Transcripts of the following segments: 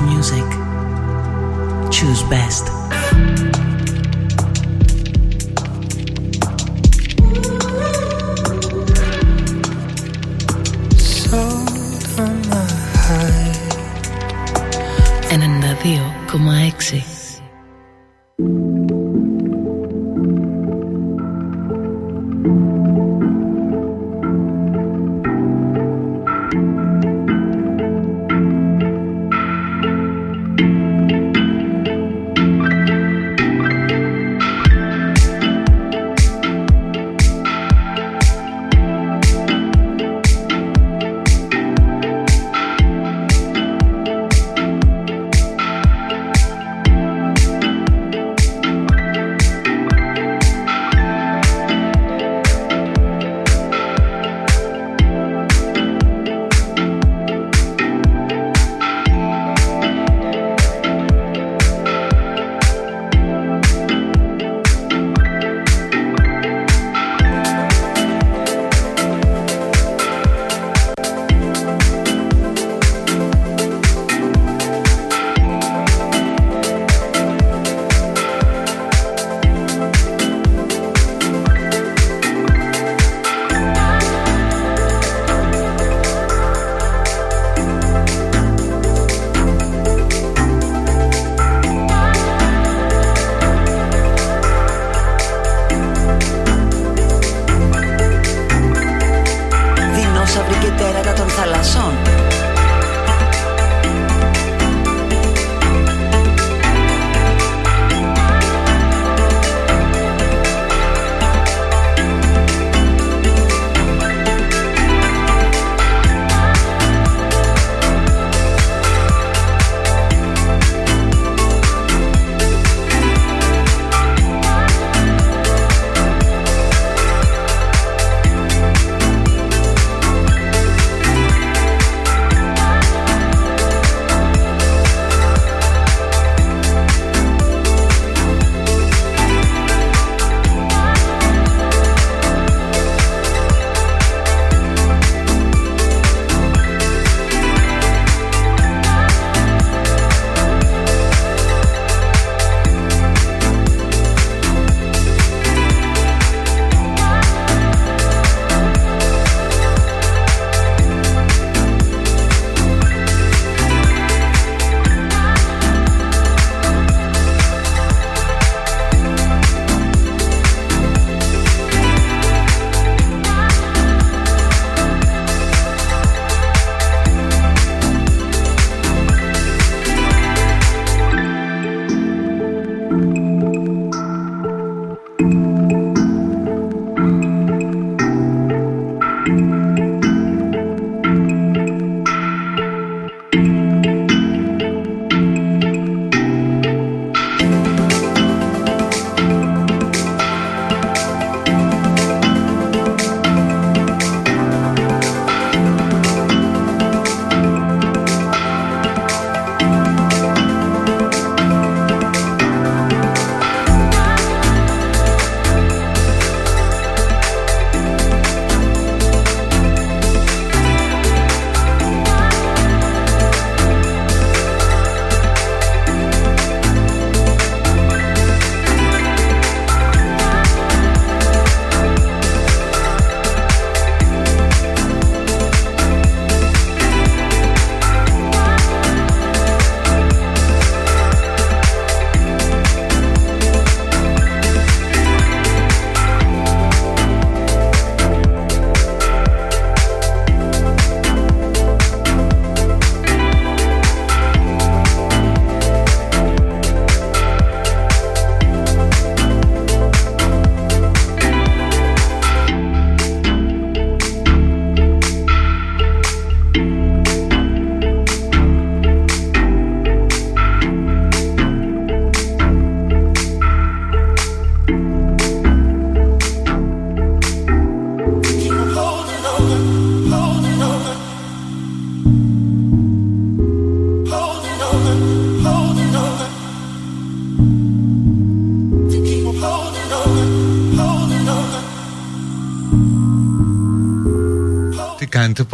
music. Choose best. Ένα δύο κόμμα έξι.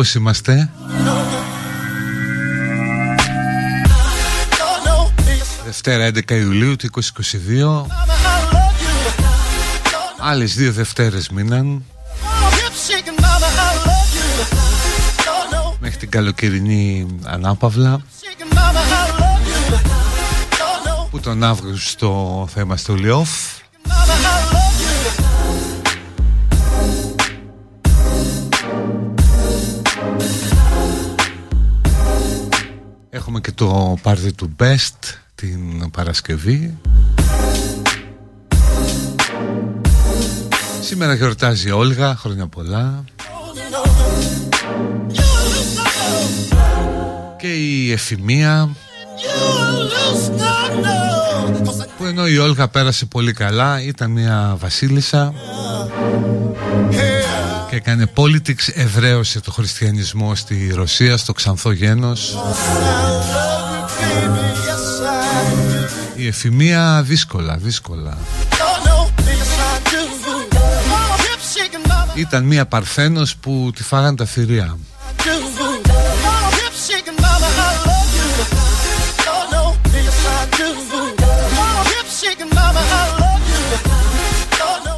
Πώς είμαστε; Δευτέρα 11 Ιουλίου του 2022 Άλλες δύο Δευτέρες μείναν. Μέχρι την καλοκαιρινή ανάπαυλα Που τον Αύγουστο θα είμαστε όλοι off το πάρτι του Best την Παρασκευή. Σήμερα γιορτάζει η Όλγα, χρόνια πολλά. Και η Εφημεία Που ενώ η Όλγα πέρασε πολύ καλά Ήταν μια βασίλισσα και έκανε politics, ευρέωσε το χριστιανισμό στη Ρωσία, στο ξανθό γένος η εφημεία δύσκολα, δύσκολα. Ήταν μία παρθένος που τη φάγαν τα θηρία.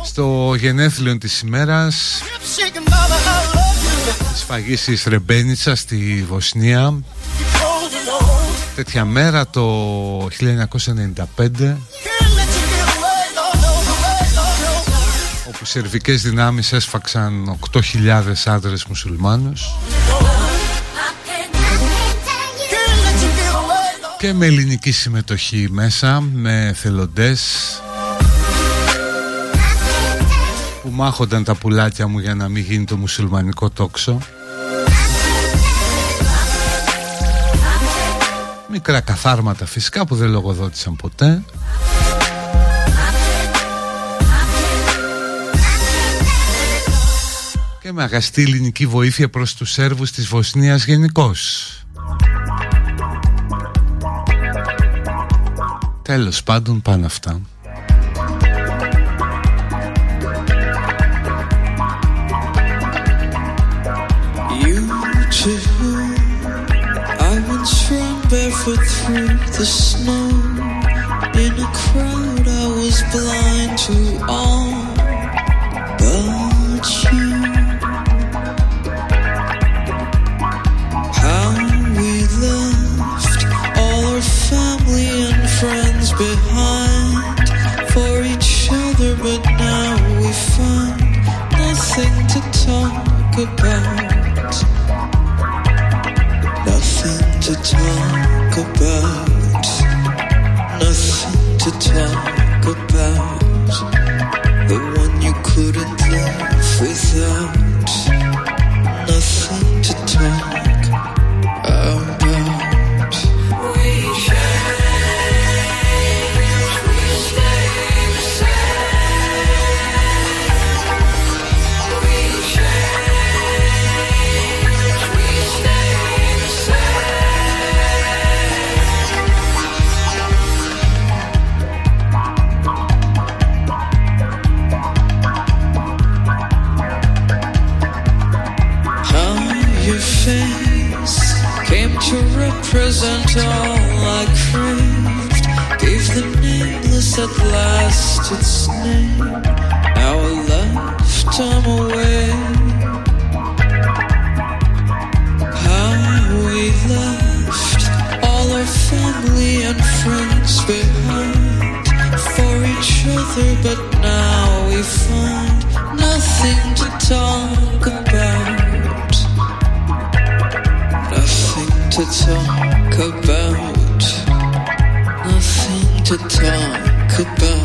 Στο γενέθλιο της ημέρας της φαγής της Ρεμπένιτσα στη Βοσνία τέτοια μέρα το 1995 όπου οι σερβικές δυνάμεις έσφαξαν 8.000 άντρες μουσουλμάνους. Και με ελληνική συμμετοχή μέσα με θελοντές που μάχονταν τα πουλάκια μου για να μην γίνει το μουσουλμανικό τόξο Μικρά καθάρματα φυσικά που δεν λογοδότησαν ποτέ Και με αγαστή ελληνική βοήθεια προς τους Σέρβους της Βοσνίας γενικώς. Τέλος πάντων πάνε αυτά through the snow. In a crowd, I was blind to all about, nothing to talk about. Represent all I craved. Gave the nameless at last its name. Now I left, away. How we left all our family and friends behind for each other, but now we find nothing to talk about. To talk about. Nothing to talk about.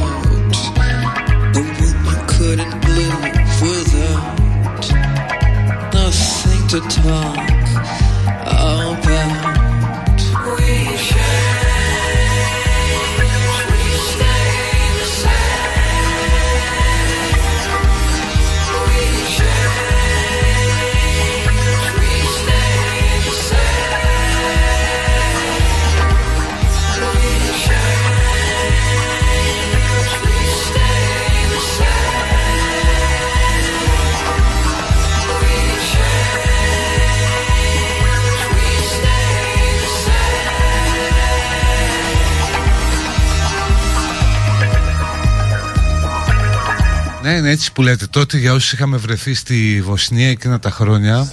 Ναι, είναι έτσι που λέτε. Τότε για όσους είχαμε βρεθεί στη Βοσνία εκείνα τα χρόνια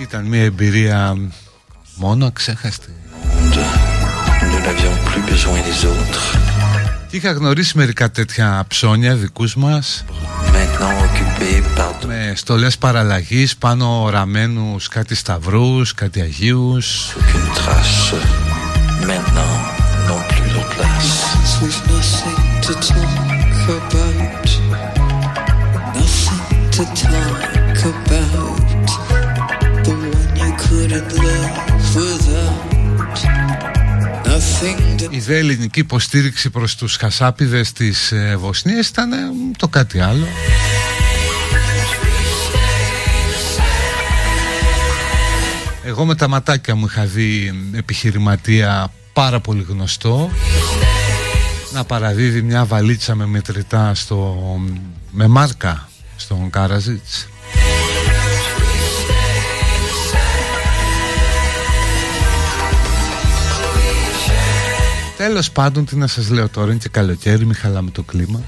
ήταν μια εμπειρία μόνο αξέχαστη. Και είχα γνωρίσει μερικά τέτοια ψώνια δικούς μας με στολές παραλλαγής πάνω οραμένους κάτι σταυρούς, κάτι αγίους to talk about the one you couldn't live without. Η δε ελληνική υποστήριξη προς τους χασάπιδες της ε, Βοσνίας ήταν ε, το κάτι άλλο. Εγώ με τα ματάκια μου είχα δει επιχειρηματία πάρα πολύ γνωστό να παραδίδει μια βαλίτσα με μετρητά στο, με μάρκα στον Κάραζιτς Τέλος πάντων τι να σας λέω τώρα είναι και καλοκαίρι μην χαλάμε το κλίμα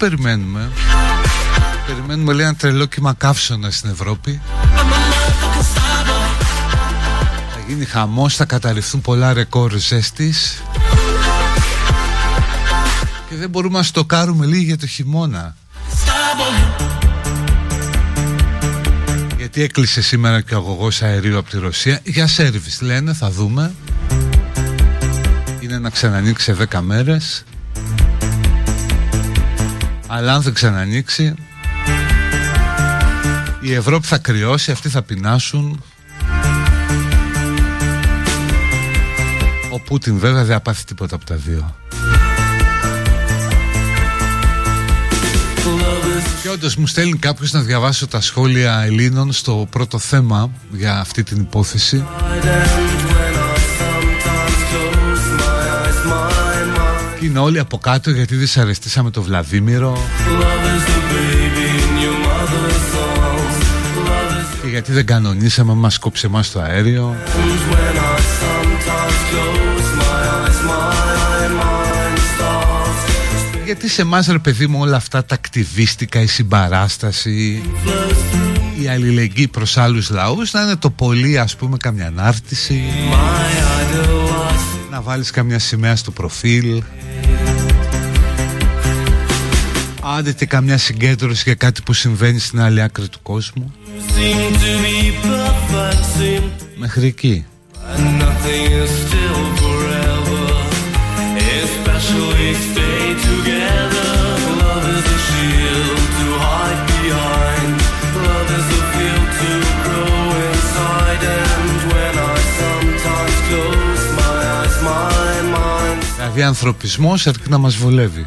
περιμένουμε. Περιμένουμε λέει ένα τρελό κύμα καύσωνα στην Ευρώπη. Θα γίνει χαμός, θα καταρριφθούν πολλά ρεκόρ ζέστης. Και δεν μπορούμε να στοκάρουμε λίγη για το χειμώνα. Γιατί έκλεισε σήμερα και ο αγωγός αερίου από τη Ρωσία Για σέρβις λένε θα δούμε Είναι να ξανανοίξει σε 10 μέρες αλλά αν δεν ξανανοίξει η Ευρώπη θα κρυώσει, αυτοί θα πεινάσουν Ο Πούτιν βέβαια δεν θα τίποτα από τα δύο Και όντως μου στέλνει κάποιος να διαβάσω τα σχόλια Ελλήνων στο πρώτο θέμα για αυτή την υπόθεση. Και είναι όλοι από κάτω γιατί δυσαρεστήσαμε το Βλαδίμηρο. Και γιατί δεν κανονίσαμε μας κόψε μας το αέριο. Γιατί σε εμάς ρε παιδί μου όλα αυτά τα ακτιβίστικα, η συμπαράσταση η αλληλεγγύη προς άλλους λαούς να είναι το πολύ ας πούμε καμιά ανάρτηση να βάλεις καμιά σημαία στο προφίλ. Άντε και καμιά συγκέντρωση για κάτι που συμβαίνει στην άλλη άκρη του κόσμου. Μέχρι εκεί Δηλαδή ανθρωπισμός αρκεί να μας βολεύει.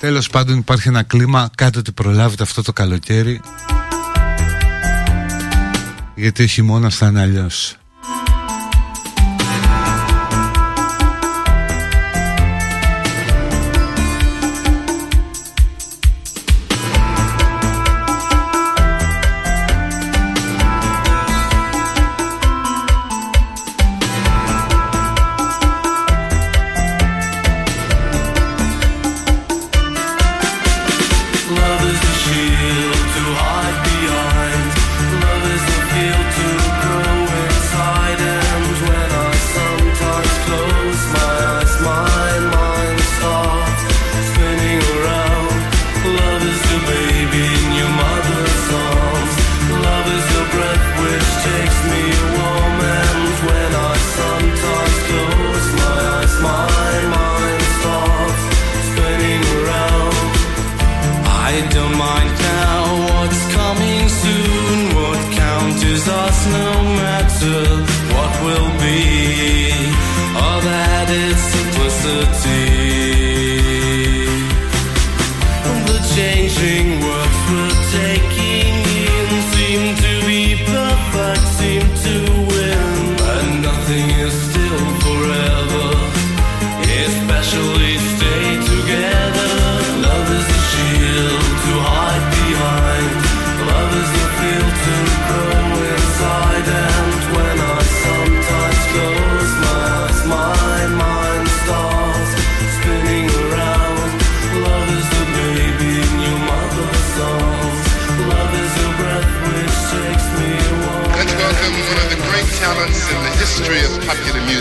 Τέλος πάντων υπάρχει ένα κλίμα Κάτω ότι προλάβετε αυτό το καλοκαίρι Γιατί ο χειμώνας θα είναι αλλιώς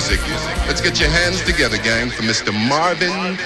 music. Let's get your hands together, gang, for Mr. Marvin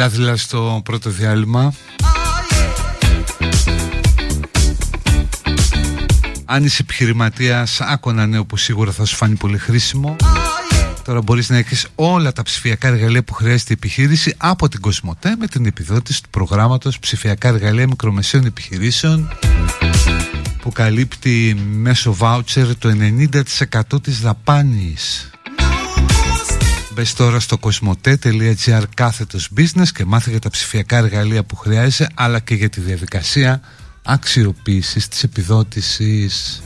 Πάμε δειλά-δειλά στο πρώτο διάλειμμα. Αν είσαι επιχειρηματίας, άκου ένα νέο που σίγουρα θα σου φάνει πολύ χρήσιμο. Τώρα μπορείς να έχεις όλα τα ψηφιακά εργαλεία που χρειάζεται η επιχείρηση από την Κοσμοτέ με την επιδότηση του προγράμματος ψηφιακά εργαλεία μικρομεσαίων επιχειρήσεων που καλύπτει μέσω βάουτσερ το 90% της δαπάνης. Μπες τώρα στο κοσμοτέ.gr κάθετος business και μάθε για τα ψηφιακά εργαλεία που χρειάζεσαι αλλά και για τη διαδικασία αξιοποίησης της επιδότησης.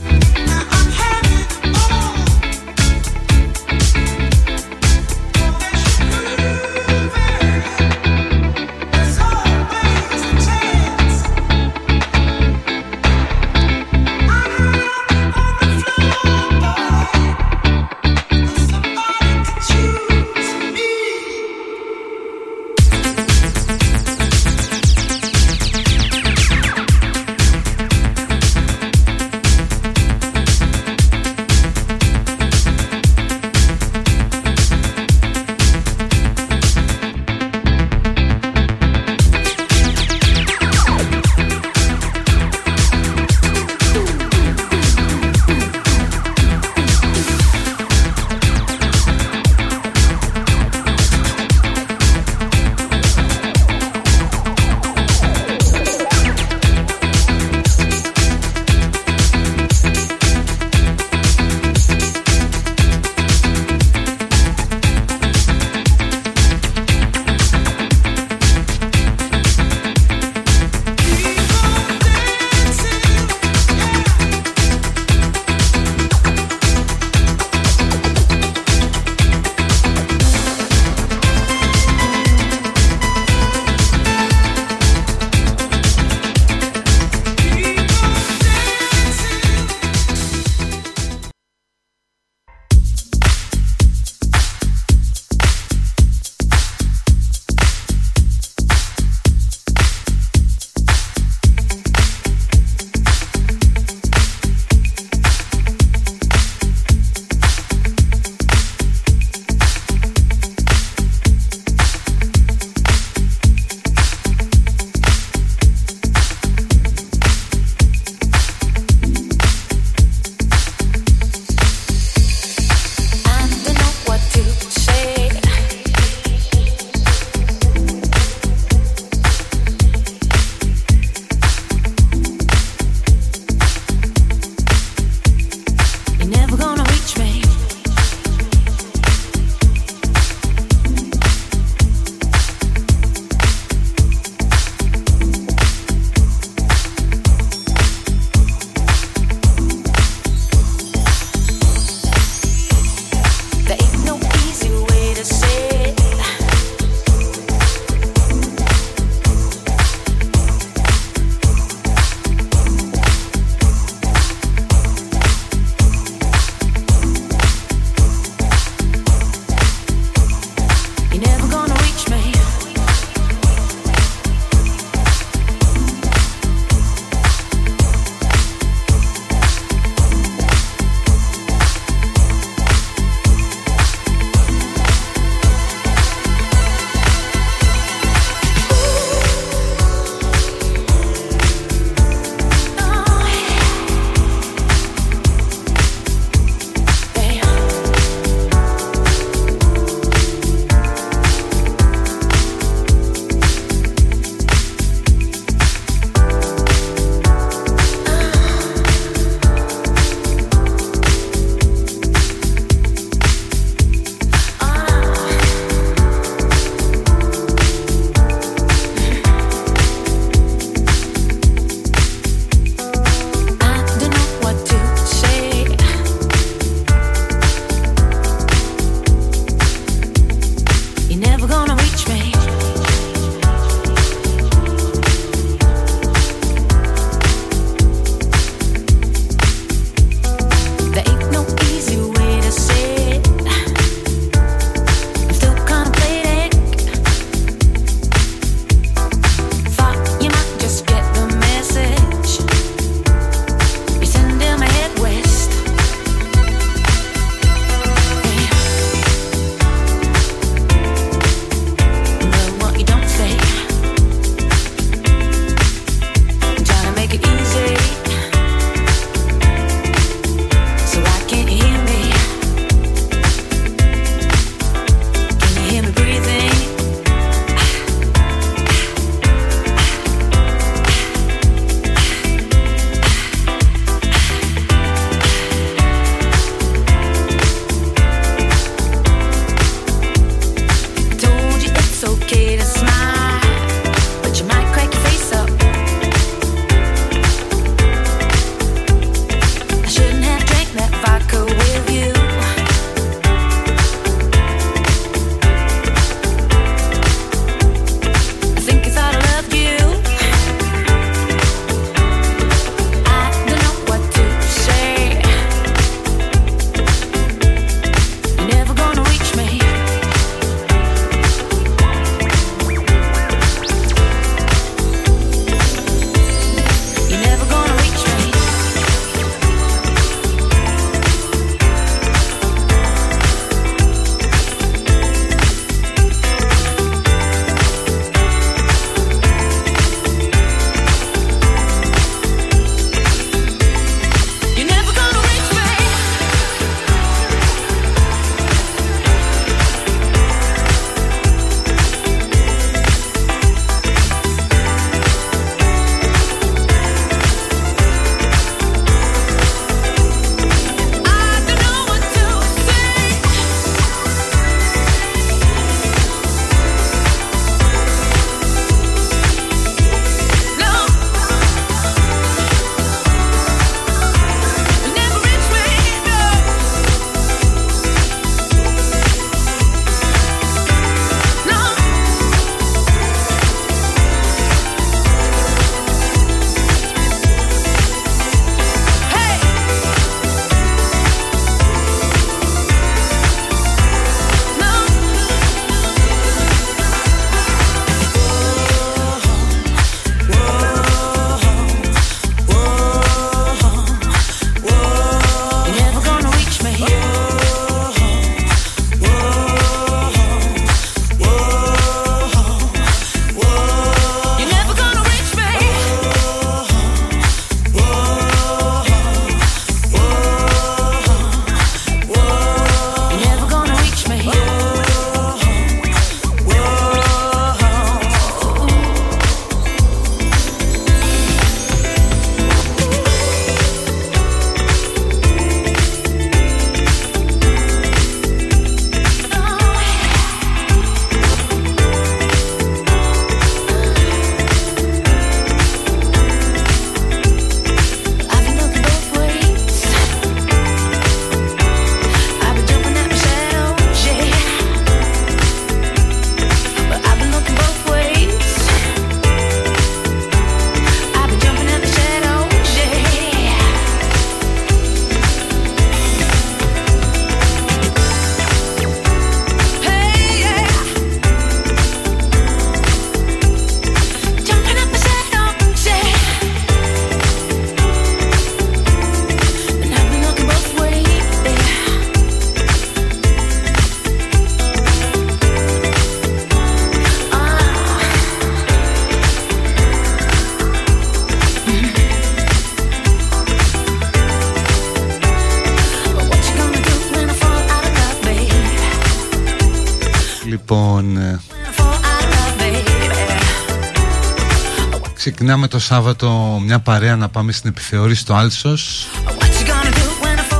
Ξεκινάμε το Σάββατο μια παρέα να πάμε στην επιθεώρηση στο Άλσος.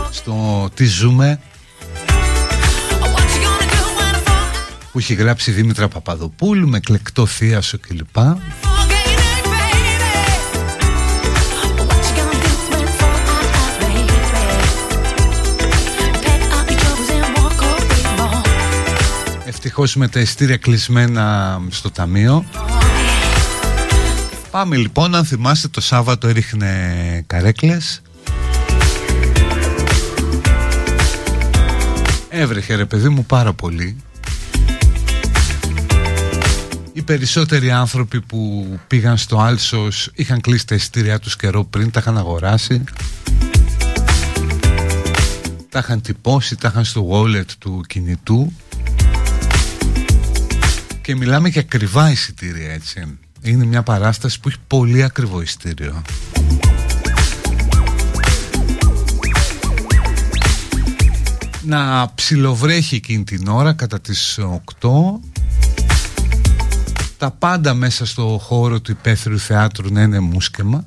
Στο τι ζούμε Που έχει γράψει Δήμητρα Παπαδοπούλου με κλεκτό θείασο κλπ. Ευτυχώς με τα ειστήρια κλεισμένα στο ταμείο Πάμε λοιπόν, αν θυμάστε το Σάββατο έριχνε καρέκλες. Έβρεχε ρε παιδί μου πάρα πολύ. Οι περισσότεροι άνθρωποι που πήγαν στο Άλσος είχαν κλείσει τα ειστήριά τους καιρό πριν, τα είχαν αγοράσει. Τα είχαν τυπώσει, τα είχαν στο wallet του κινητού. Και μιλάμε για ακριβά εισιτήρια έτσι είναι μια παράσταση που έχει πολύ ακριβό ειστήριο. Να ψιλοβρέχει εκείνη την ώρα κατά τις 8 τα πάντα μέσα στο χώρο του υπαίθριου θεάτρου να είναι μουσκεμα.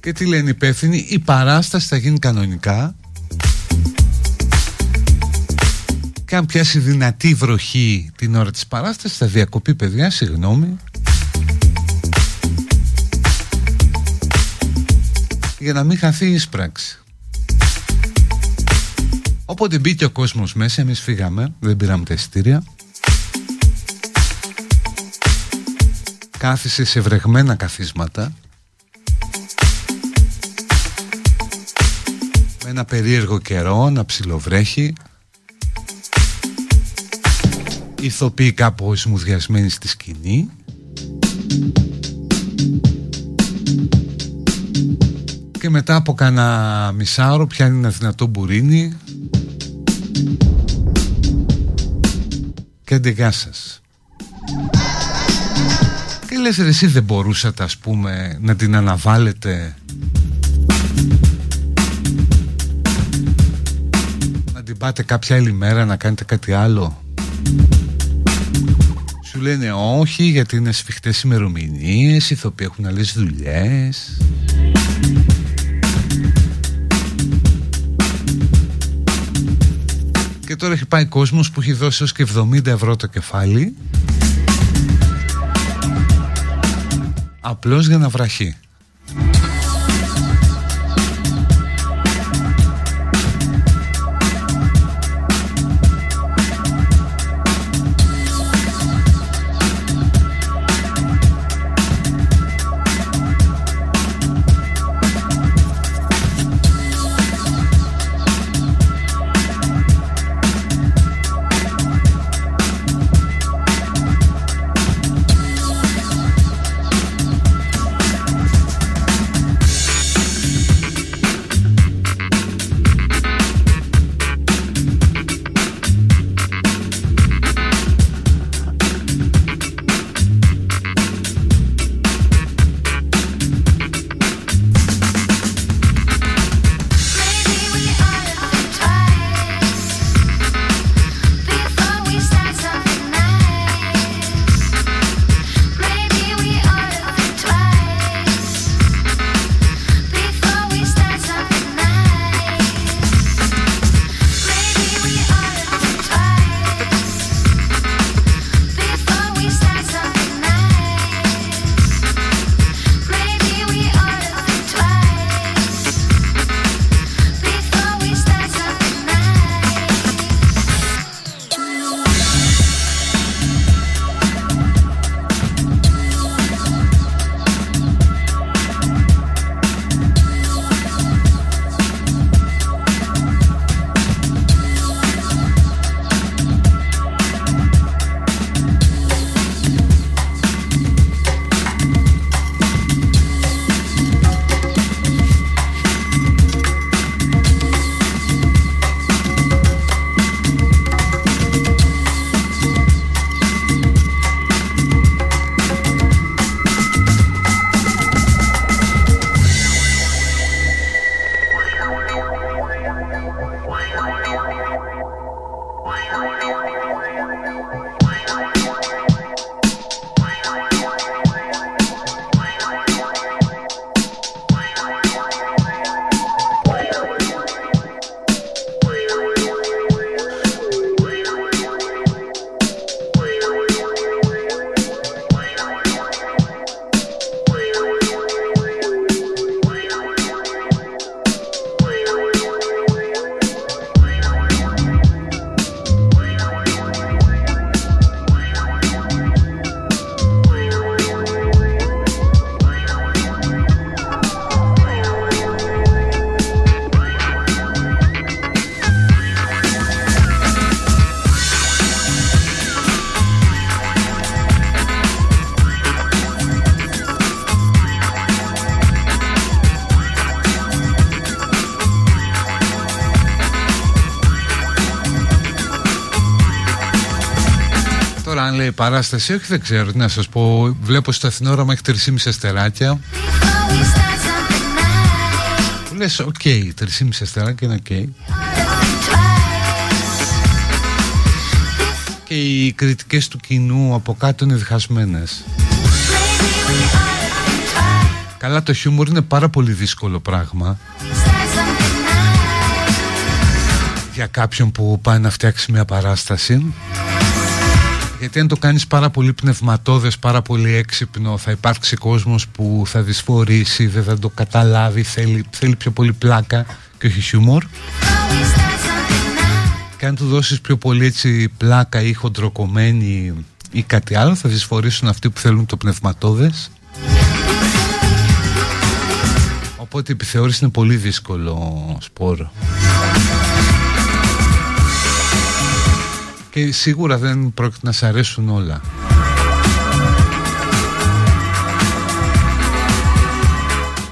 Και τι λένε οι υπεύθυνοι η παράσταση θα γίνει κανονικά και αν πιάσει δυνατή βροχή την ώρα της παράστασης θα διακοπεί παιδιά, συγγνώμη για να μην χαθεί η εισπράξη. Όποτε μπήκε ο κόσμος μέσα, εμείς φύγαμε, δεν πήραμε τα εισιτήρια. Κάθισε σε βρεγμένα καθίσματα. Με ένα περίεργο καιρό να ψιλοβρέχει ηθοποιοί κάπως μουδιασμένοι στη σκηνή. Και μετά από κάνα μισάωρο πιάνει ένα δυνατό μπουρίνι. Και αντεγά σας και λες ρε εσύ δεν μπορούσατε ας πούμε να την αναβάλλετε να την πάτε κάποια άλλη μέρα να κάνετε κάτι άλλο; Σου λένε όχι γιατί είναι σφιχτές ημερομηνίες, οι ηθοποιοί έχουν άλλες δουλειές. Και τώρα έχει πάει κόσμος που έχει δώσει ως και 70 ευρώ το κεφάλι. Απλώς για να βραχεί τώρα αν λέει παράσταση, όχι δεν ξέρω τι να σας πω. Βλέπω στο Αθηνόραμα έχει 3,5 αστεράκια. Που λες, OK, okay, 3,5 αστεράκια είναι OK. Okay. Και οι κριτικές του κοινού από κάτω είναι διχασμένες. Καλά το χιούμορ είναι πάρα πολύ δύσκολο πράγμα για κάποιον που πάει να φτιάξει μια παράσταση γιατί αν το κάνεις πάρα πολύ πνευματώδες, πάρα πολύ έξυπνο θα υπάρξει κόσμος που θα δυσφορήσει, δεν θα το καταλάβει, θέλει, θέλει πιο πολύ πλάκα και όχι χιούμορ. Και αν του δώσεις πιο πολύ έτσι πλάκα ή χοντροκομμένη ή κάτι άλλο θα δυσφορήσουν αυτοί που θέλουν το πνευματώδες. Οπότε η επιθεώρηση είναι πολύ δύσκολο σπόρο και σίγουρα δεν πρόκειται να σε αρέσουν όλα.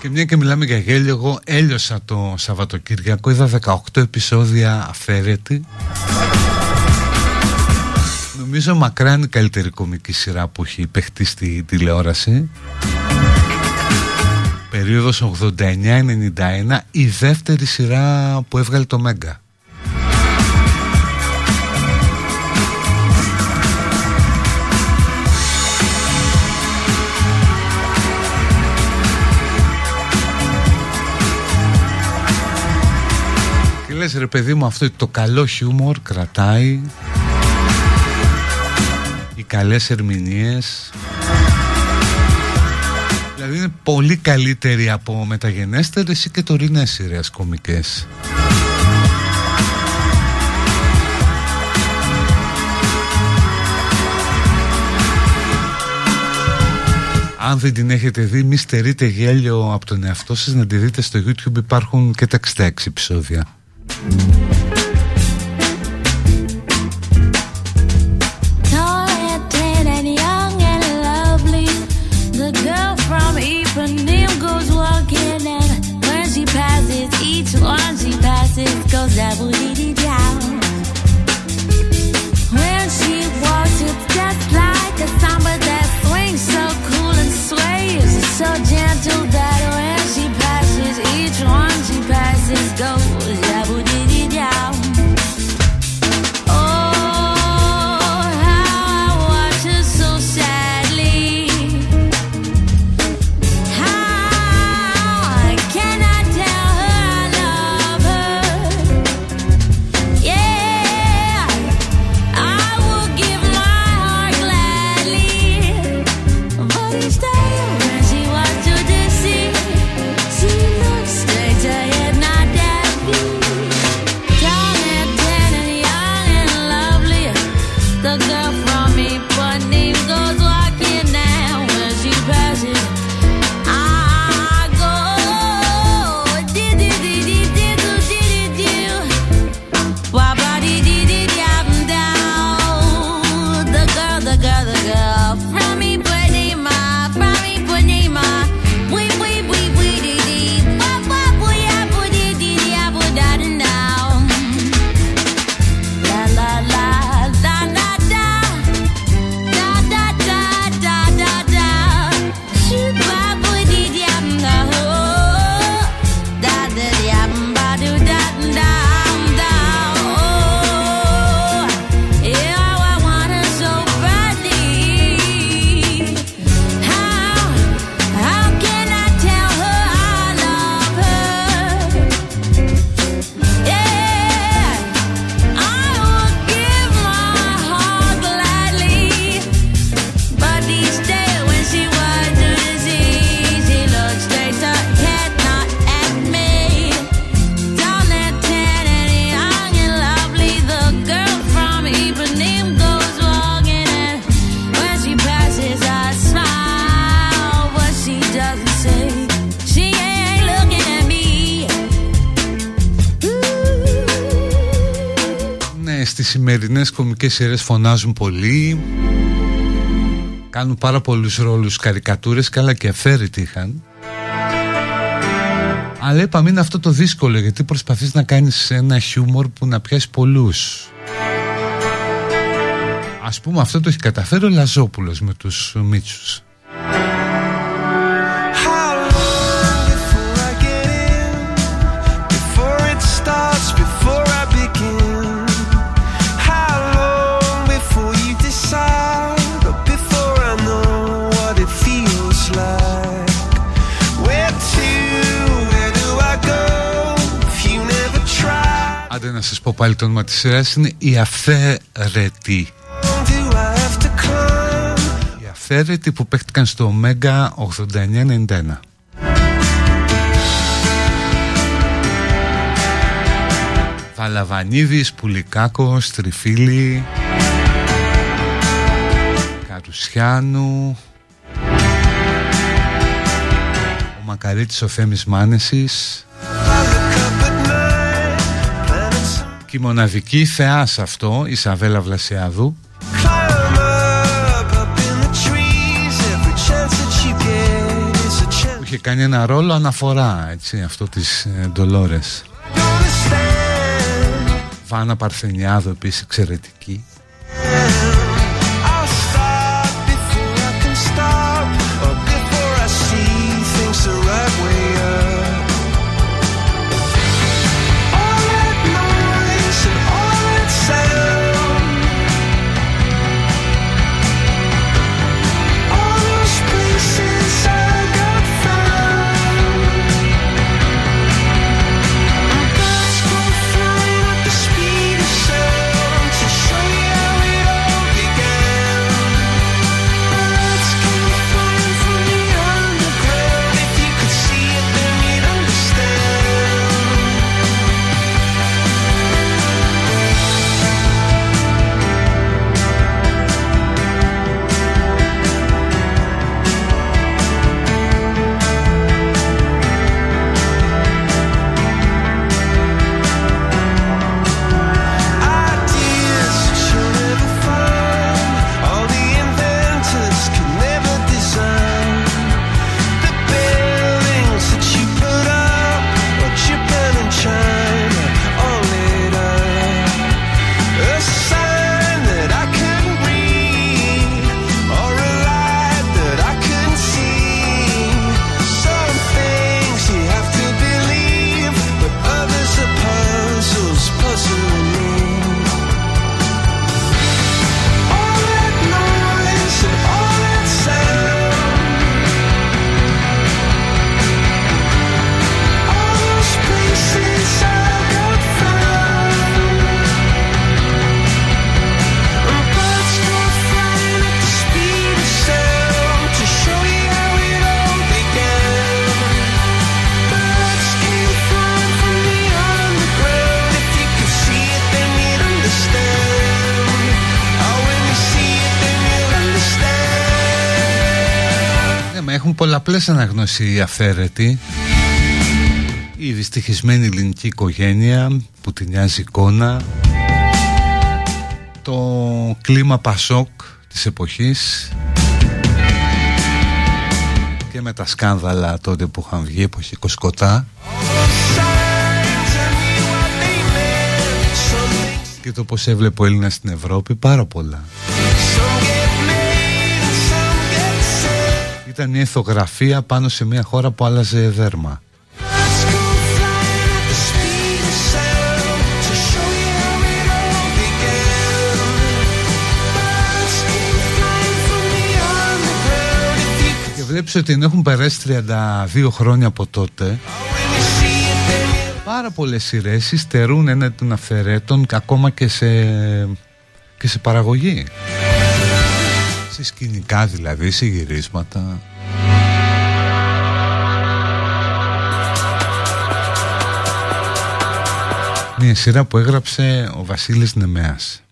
Και μια και μιλάμε για γέλιο, εγώ έλειωσα το Σαββατοκύριακο, είδα 18 επεισόδια αφαίρετη. Νομίζω μακράν η καλύτερη κομική σειρά που έχει παιχτεί στη τηλεόραση. Περίοδος 89-91, η δεύτερη σειρά που έβγαλε το Μέγκα. Ρε παιδί μου αυτό το καλό χιούμορ κρατάει Οι καλές ερμηνείες. Δηλαδή είναι πολύ καλύτερη από μεταγενέστερες ή και τωρινές σειρές κομικές. Αν δεν την έχετε δει μη στερείτε γέλιο από τον εαυτό σας να τη δείτε στο YouTube. Υπάρχουν και τα 66 επεισόδια Bye. Σημερινές κομικές σειρές φωνάζουν πολύ. Κάνουν πάρα πολλούς ρόλους καρικατούρες Καλά και αφαίρετοι είχαν. Αλλά είπαμε είναι αυτό το δύσκολο Γιατί προσπαθείς να κάνεις ένα χιούμορ που να πιάσει πολλούς. Ας πούμε αυτό το έχει καταφέρει ο Λαζόπουλος με τους Μίτσους Άντε να σας πω πάλι το όνομα της σειράς είναι η Αφαίρετη Η Αφαίρετη που παίχτηκαν στο Omega 8991 Βαλαβανίδης, Πουλικάκος, Τριφίλη Καρουσιάνου Ο Μακαρίτης ο Φέμης Μάνεσης και η μοναδική θεάς σε αυτό, η Σαβέλα Βλασιάδου. Που είχε κάνει ένα ρόλο αναφορά έτσι, αυτό της ε, Ντολόρες. Βάνα Παρθενιάδου επίσης εξαιρετική πολλαπλές αναγνώσει η αυθαίρετη η δυστυχισμένη ελληνική οικογένεια που την νοιάζει εικόνα το κλίμα πασόκ της εποχής και με τα σκάνδαλα τότε που είχαν βγει εποχή Κοσκοτά. Και το πως έβλεπε ο Έλληνας στην Ευρώπη πάρα πολλά Ήταν μια ηθογραφία πάνω σε μια χώρα που άλλαζε δέρμα. Και βλέπεις ότι έχουν περάσει 32 χρόνια από τότε Πάρα πολλές σειρές υστερούν ένα των αφαιρέτων ακόμα και σε, και σε παραγωγή σε σκηνικά δηλαδή, σε γυρίσματα. Μια σειρά που έγραψε ο Βασίλης Νεμέας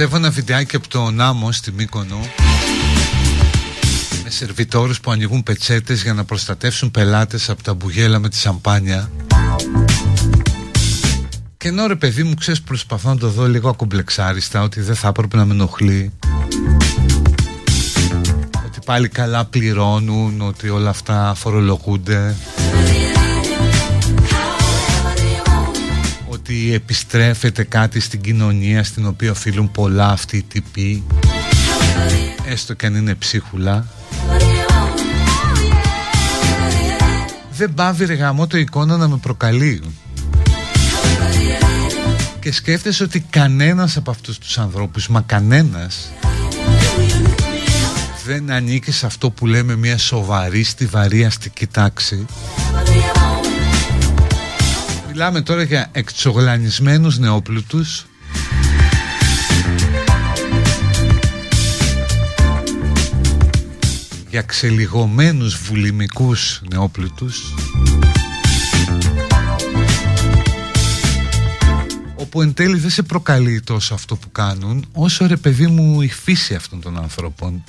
Μαζεύω ένα βιντεάκι από το Νάμο στη Μύκονο. Με σερβιτόρους που ανοίγουν πετσέτες για να προστατεύσουν πελάτες από τα μπουγέλα με τη σαμπάνια. Και ενώ ρε παιδί μου ξέρεις προσπαθώ να το δω λίγο ακομπλεξάριστα ότι δεν θα έπρεπε να με ενοχλεί. Ότι πάλι καλά πληρώνουν, ότι όλα αυτά φορολογούνται ότι επιστρέφεται κάτι στην κοινωνία στην οποία οφείλουν πολλά αυτοί οι τύποι έστω και αν είναι ψίχουλα. Δεν πάβει ρε γαμό το εικόνα να με προκαλεί. Και σκέφτεσαι ότι κανένας από αυτούς τους ανθρώπους μα κανένας δεν ανήκει σε αυτό που λέμε μια σοβαρή στιβαρή αστική τάξη Μιλάμε τώρα για εξογλανισμένους νεόπλουτους. Για ξελιγωμένους βουλημικούς νεόπλουτους. Όπου εν τέλει δεν σε προκαλεί τόσο αυτό που κάνουν όσο ρε παιδί μου η φύση αυτών των ανθρώπων.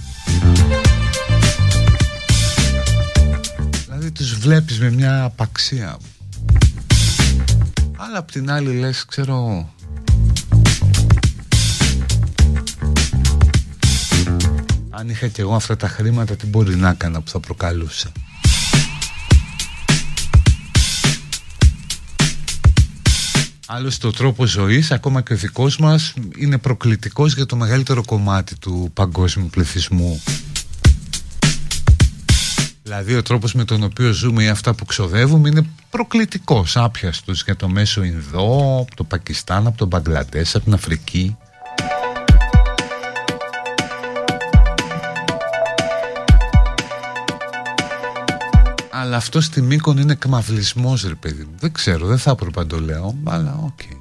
Δηλαδή τους βλέπεις με μια απαξία αλλά απ' την άλλη λες ξέρω αν είχα και εγώ αυτά τα χρήματα τι μπορεί να έκανα που θα προκαλούσε; Άλλωστε ο τρόπος ζωής, ακόμα και ο δικός μας, είναι προκλητικός για το μεγαλύτερο κομμάτι του παγκόσμιου πληθυσμού. Δηλαδή ο τρόπος με τον οποίο ζούμε ή αυτά που ξοδεύουμε είναι προκλητικός, άπιαστος για το μέσο Ινδό, από το Πακιστάν, από τον Μπαγκλαντές, από την Αφρική. Αλλά αυτός στη Μύκονο είναι εκμαυλισμός ρε παιδί μου. Δεν ξέρω, δεν θα έπρεπε να το λέω, αλλά OK. Okay.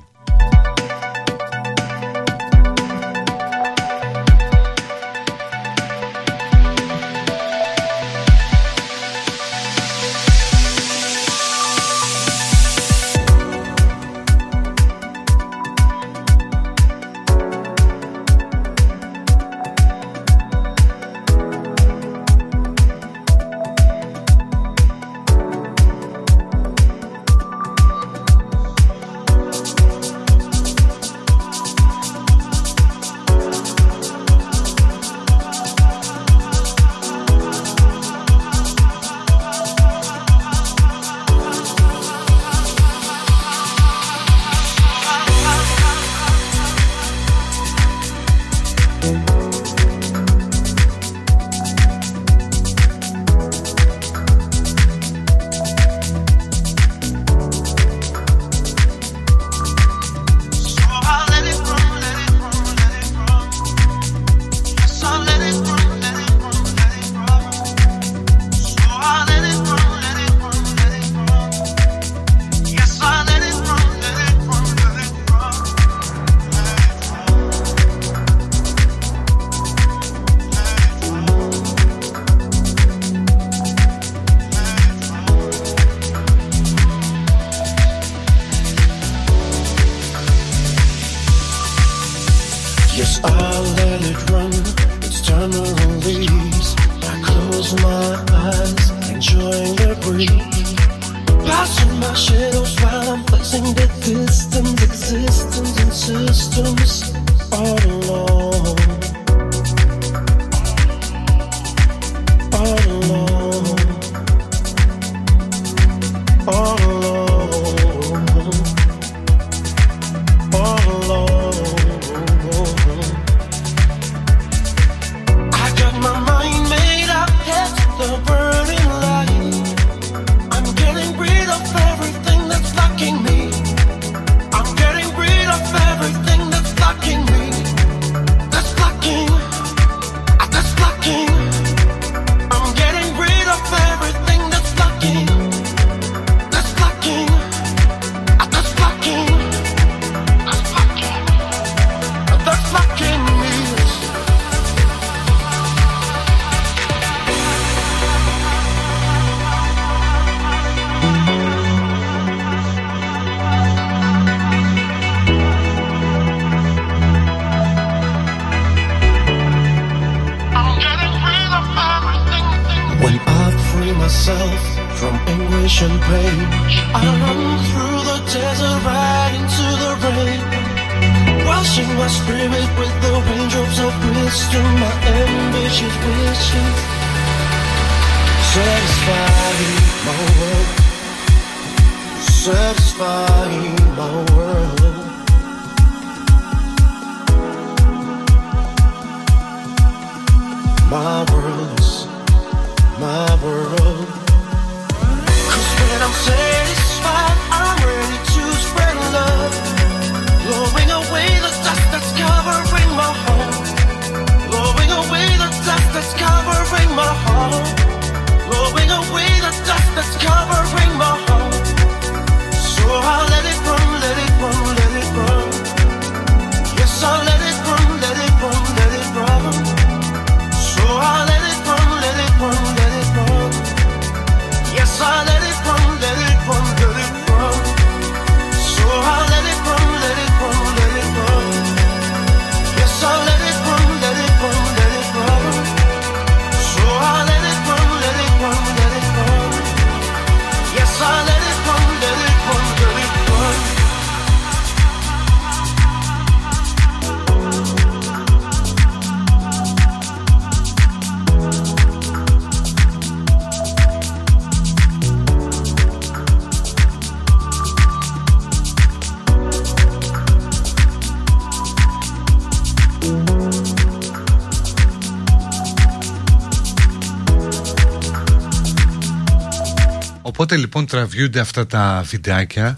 Τραβιούνται αυτά τα βιντεάκια.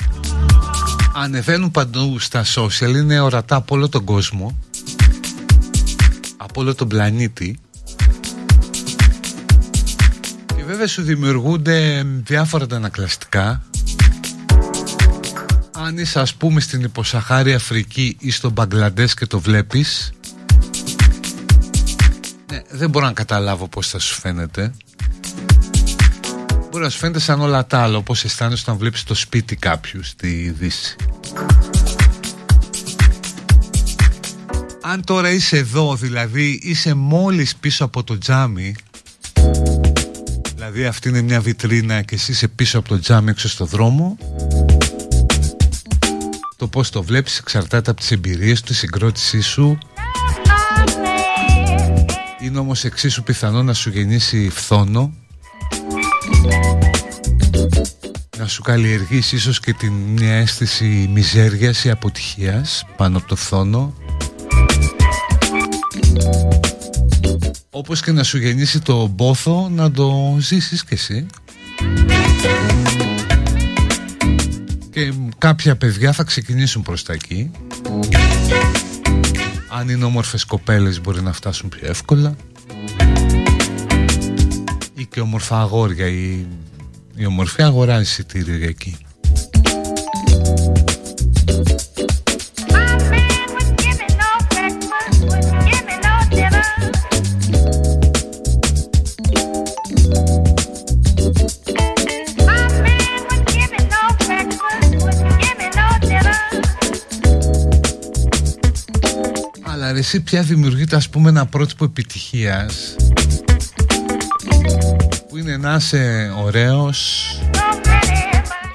Ανεβαίνουν παντού στα social Είναι ορατά από όλο τον κόσμο. Από όλο τον πλανήτη. Και βέβαια σου δημιουργούνται διάφορα τα ανακλαστικά Αν είσαι ας πούμε στην υποσαχάρη Αφρική ή στο Μπαγκλαντές και το βλέπεις ναι, δεν μπορώ να καταλάβω πώς θα σου φαίνεται Μπορεί να σου φαίνεται σαν όλα τα άλλα Όπως αισθάνεσαι όταν βλέπεις το σπίτι κάποιους στη Δύση. Αν τώρα είσαι εδώ Δηλαδή είσαι μόλις πίσω από το τζάμι Δηλαδή αυτή είναι μια βιτρίνα Και εσύ είσαι πίσω από το τζάμι έξω στο δρόμο Το πώς το βλέπεις εξαρτάται από τις εμπειρίες του Τη συγκρότησή σου. Είναι όμως εξίσου πιθανό να σου γεννήσει φθόνο να σου καλλιεργήσει ίσως και την μια αίσθηση μιζέριας ή αποτυχίας πάνω από το φθόνο όπως και να σου γεννήσει το πόθο να το ζήσεις κι εσύ. Και κάποια παιδιά θα ξεκινήσουν προς τα εκεί. Αν είναι όμορφες κοπέλες μπορεί να φτάσουν πιο εύκολα. Ή και όμορφα αγόρια η, η ομορφή αγοράζει εισιτήριο για εκεί. Αλλά εσύ πια δημιουργείται ας πούμε ένα πρότυπο επιτυχίας. που είναι να είσαι ωραίος.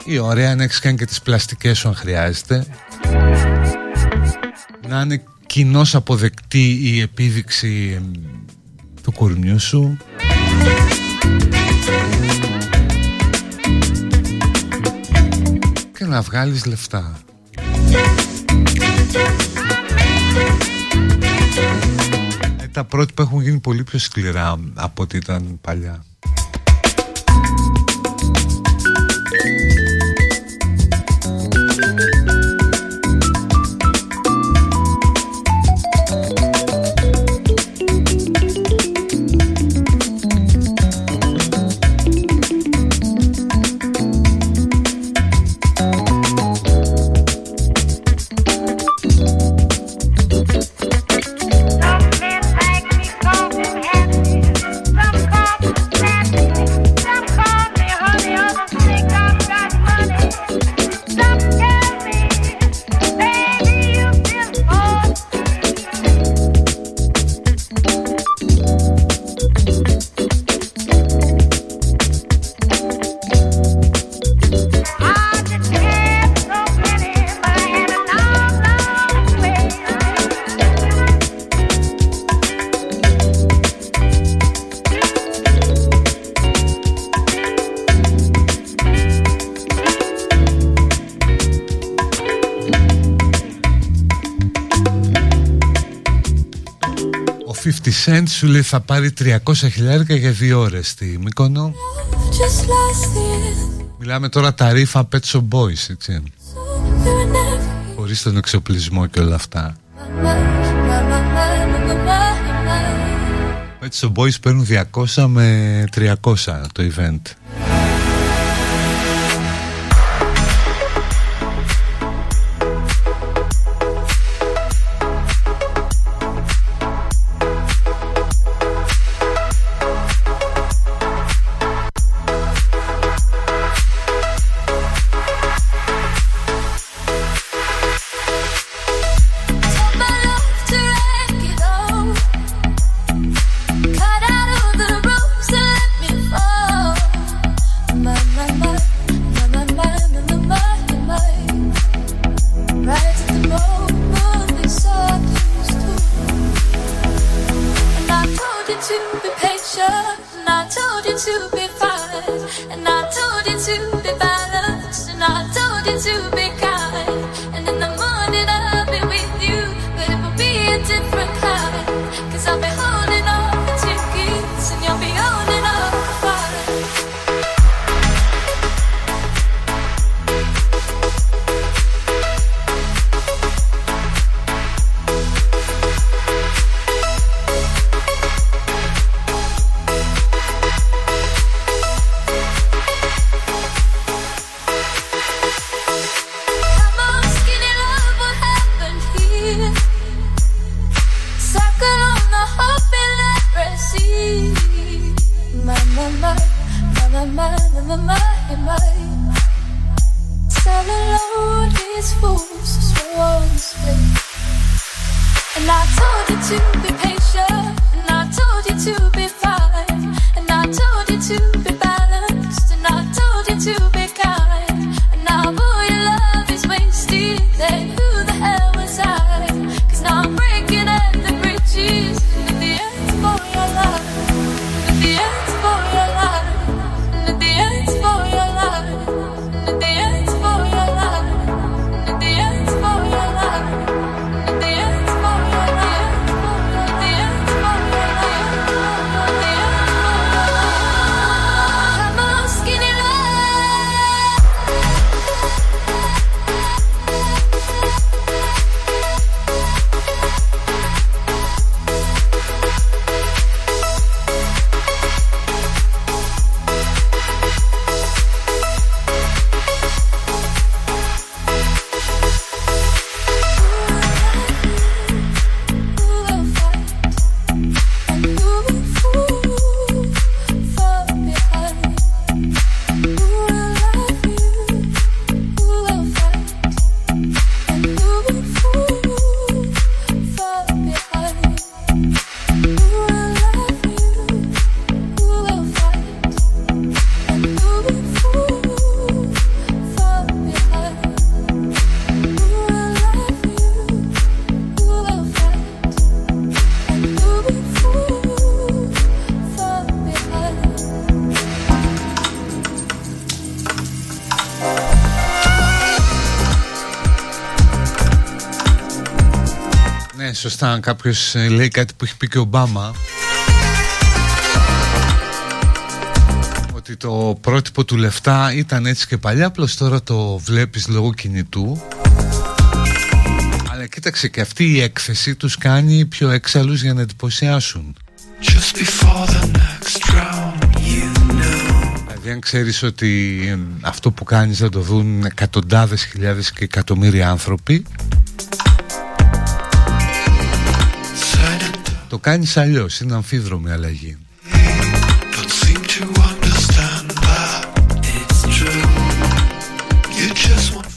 Ή ωραία να έχεις κάνει και τις πλαστικές σου αν χρειάζεται. Να είναι κοινώς αποδεκτή η επίδειξη του κορμιού σου. Και να βγάλεις λεφτά. Ε, τα πρότυπα έχουν γίνει πολύ πιο σκληρά από ό,τι ήταν παλιά 50 Cent σου λέει θα πάρει 300 χιλιάρικα για δύο ώρες στη Μύκονο Μιλάμε τώρα τα ρήφα Pet Shop Boys έτσι. Χωρίς τον εξοπλισμό και όλα αυτά. Pet Shop Boys παίρνουν 200 με 300 το event σωστά κάποιος ε, λέει κάτι που έχει πει και ο Ομπάμα ότι το πρότυπο του λεφτά ήταν έτσι και παλιά απλώς τώρα το βλέπεις λόγω κινητού. Αλλά κοίταξε και αυτή η έκθεση τους κάνει πιο έξαλλους για να εντυπωσιάσουν. Δηλαδή αν ξέρεις ότι ε, αυτό που κάνεις θα το δουν εκατοντάδες χιλιάδες και εκατομμύρια άνθρωποι Το κάνεις αλλιώς, είναι αμφίδρομη αλλαγή.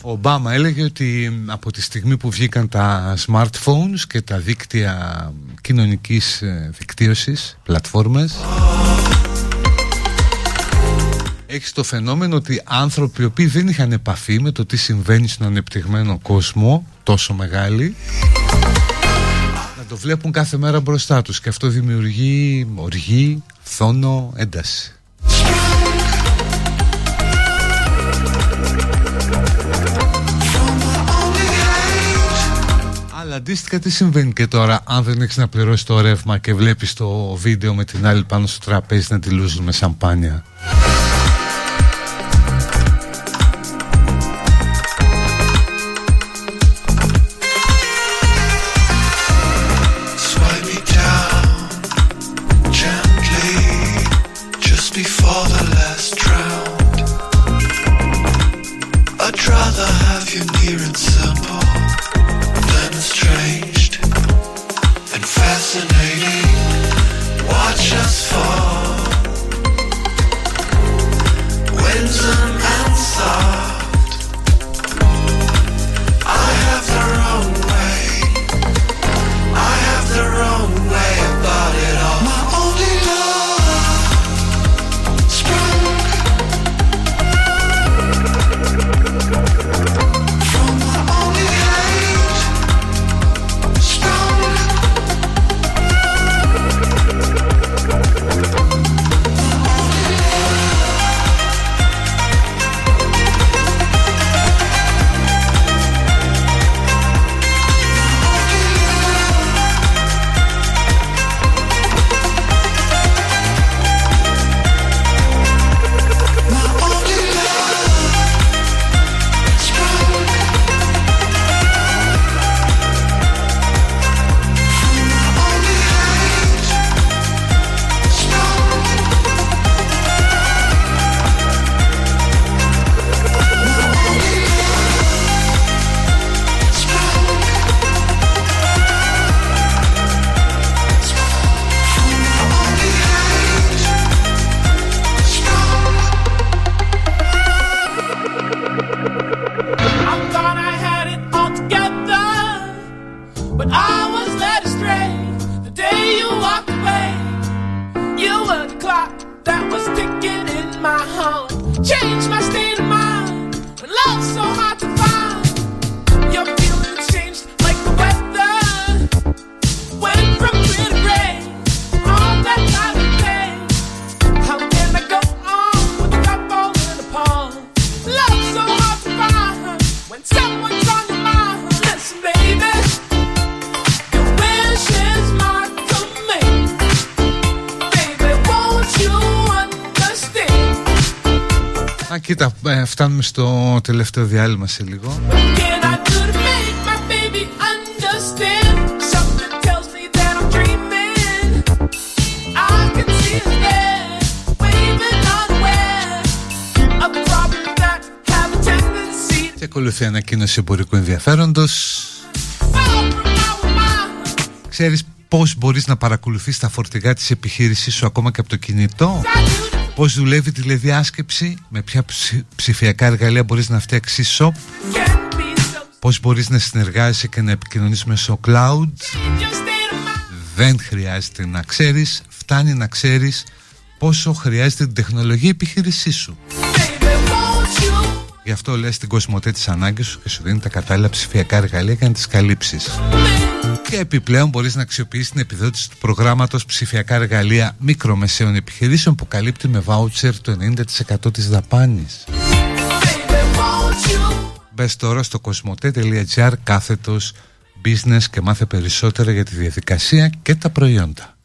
Ο Ομπάμα έλεγε ότι από τη στιγμή που βγήκαν τα smartphones και τα δίκτυα κοινωνικής ε, δικτύωσης, πλατφόρμες έχεις το φαινόμενο ότι άνθρωποι οι οποίοι δεν είχαν επαφή με το τι συμβαίνει στον ανεπτυγμένο κόσμο τόσο μεγάλη το βλέπουν κάθε μέρα μπροστά τους και αυτό δημιουργεί οργή, θόνο, ένταση. Άλλα Αντίστοιχα τι συμβαίνει και τώρα αν δεν έχεις να πληρώσεις το ρεύμα και βλέπεις το βίντεο με την άλλη πάνω στο τραπέζι να τη λούζουν με σαμπάνια; Φτάνουμε στο τελευταίο διάλειμμα σε λίγο. Και ακολουθεί ανακοίνωση εμπορικού ενδιαφέροντος. Ξέρεις πώς μπορείς να παρακολουθείς τα φορτηγά της επιχείρησής σου ακόμα και από το κινητό; Πώς δουλεύει τηλεδιάσκεψη, με ποια ψηφιακά εργαλεία μπορείς να φτιάξεις shop, πώς μπορείς να συνεργάζεσαι και να επικοινωνείς μέσω cloud. Δεν χρειάζεται να ξέρεις, φτάνει να ξέρεις πόσο χρειάζεται την τεχνολογία επιχείρησής σου. Γι' αυτό λες την κοσμοτέ της ανάγκης σου και σου δίνει τα κατάλληλα ψηφιακά εργαλεία για να τις καλύψεις. Και επιπλέον μπορείς να αξιοποιήσεις την επιδότηση του προγράμματος ψηφιακά εργαλεία μικρομεσαίων επιχειρήσεων που καλύπτει με βάουτσερ το 90% της δαπάνης. Μπες τώρα στο κοσμοτέ.gr κάθετος business και μάθε περισσότερα για τη διαδικασία και τα προϊόντα.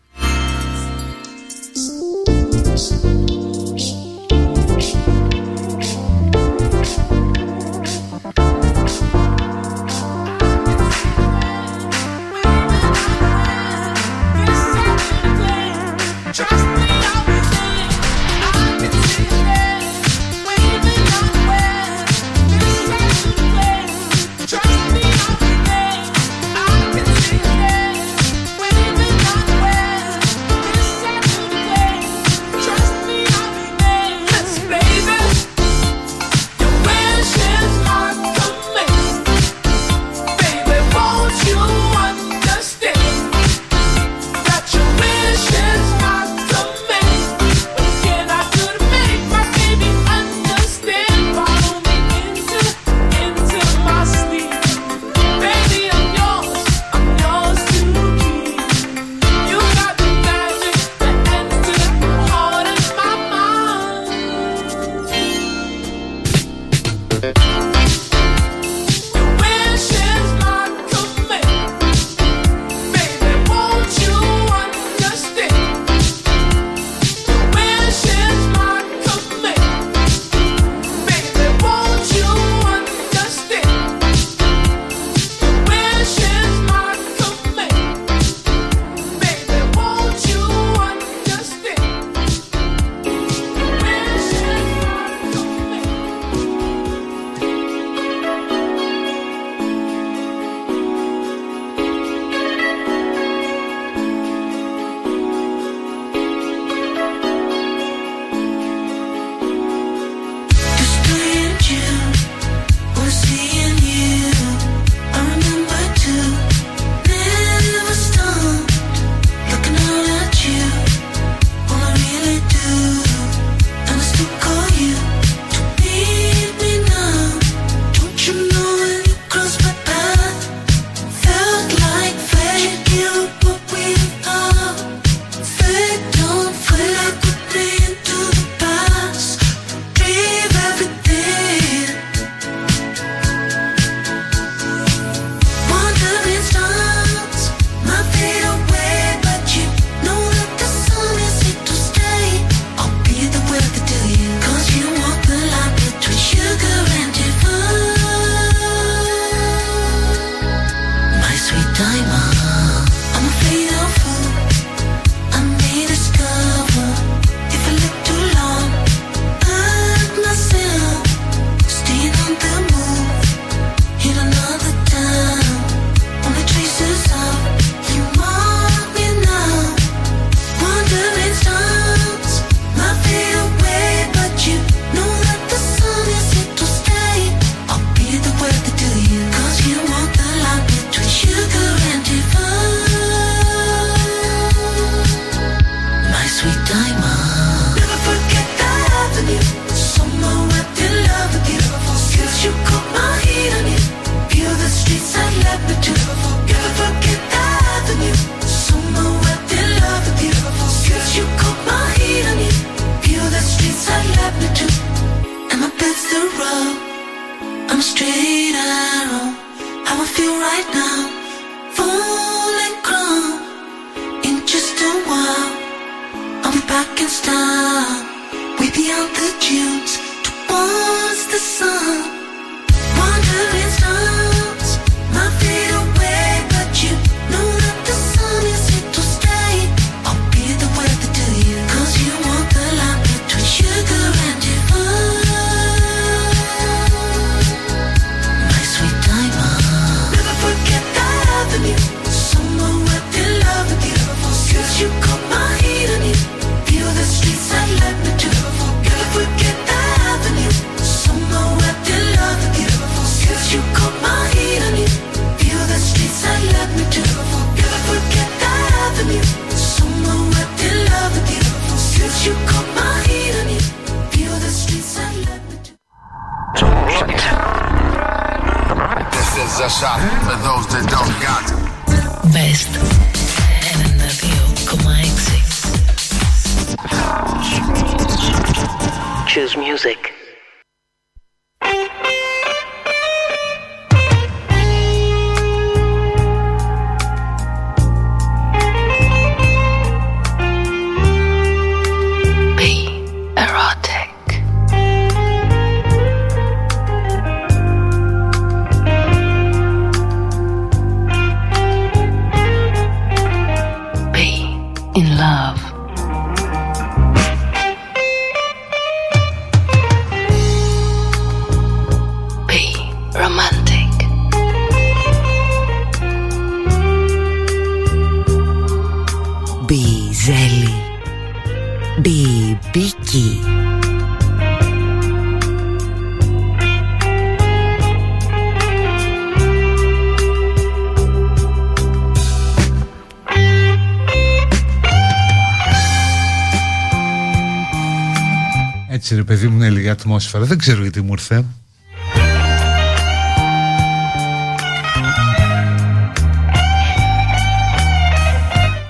Ατμόσφαιρα. Δεν ξέρω γιατί μου ήρθε.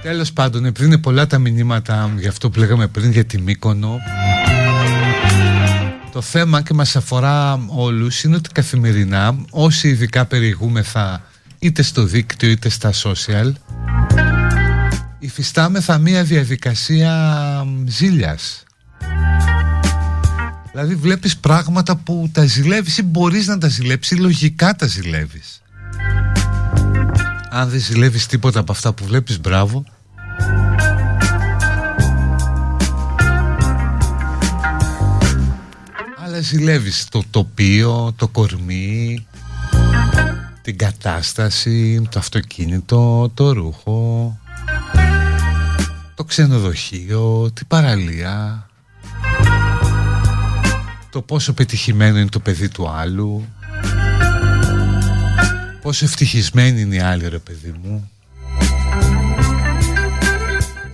Τέλος πάντων, επειδή είναι πολλά τα μηνύματα για αυτό που λέγαμε πριν για τη Μύκονο, το θέμα και μας αφορά όλους είναι ότι καθημερινά όσοι ειδικά περιηγούμεθα είτε στο δίκτυο είτε στα social υφιστάμεθα μία διαδικασία ζήλιας Δηλαδή βλέπεις πράγματα που τα ζηλεύεις ή μπορείς να τα ζηλέψεις ή λογικά τα ζηλεύεις. Αν δεν ζηλεύεις τίποτα από αυτά που βλέπεις, μπράβο. Αλλά ζηλεύεις το τοπίο, το κορμί, την κατάσταση, το αυτοκίνητο, το ρούχο, το ξενοδοχείο, την παραλία το πόσο πετυχημένο είναι το παιδί του άλλου. Πόσο ευτυχισμένη είναι η άλλη ρε παιδί μου.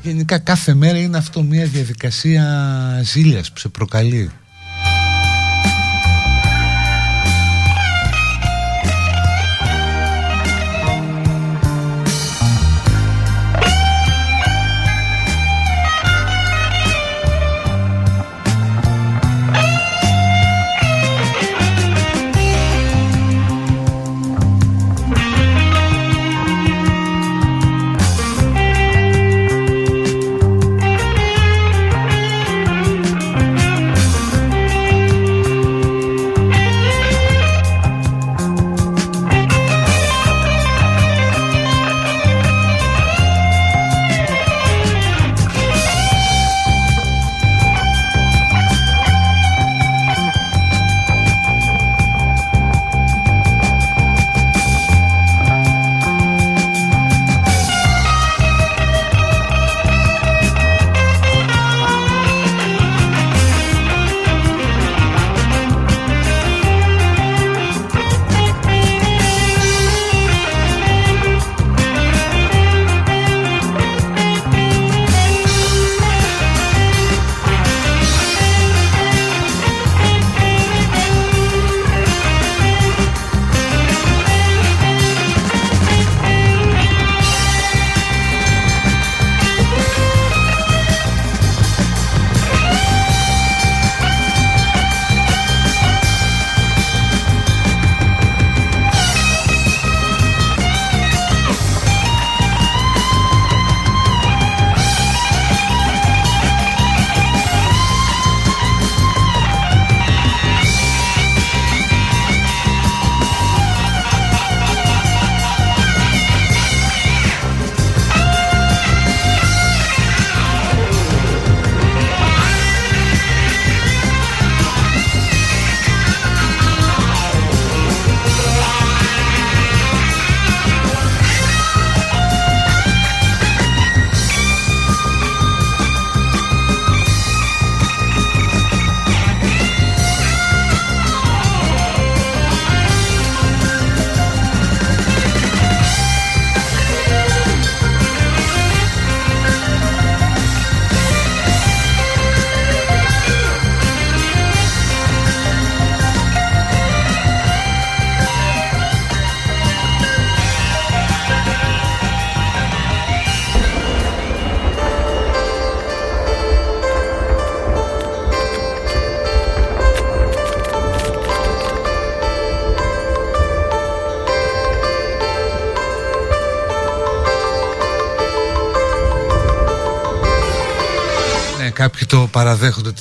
Γενικά κάθε μέρα είναι αυτό μια διαδικασία ζήλιας που σε προκαλεί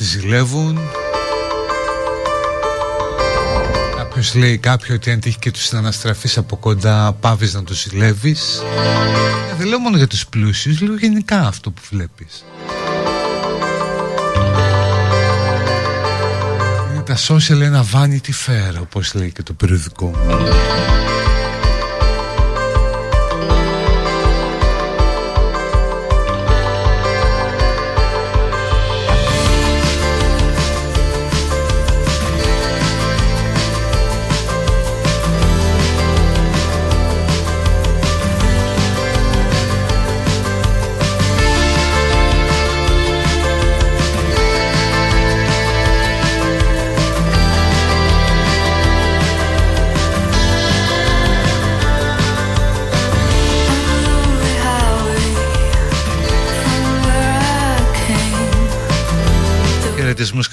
παραδέχονται ότι ζηλεύουν. Κάποιος λέει κάποιο ότι αν τύχει και τους συναναστραφείς από κοντά πάβεις να το ζηλεύεις. Ε, Δεν λέω μόνο για τους πλούσιους, λέω γενικά αυτό που βλέπεις. Είναι τα social ένα vanity fair όπως λέει και το περιοδικό χαιρετισμούς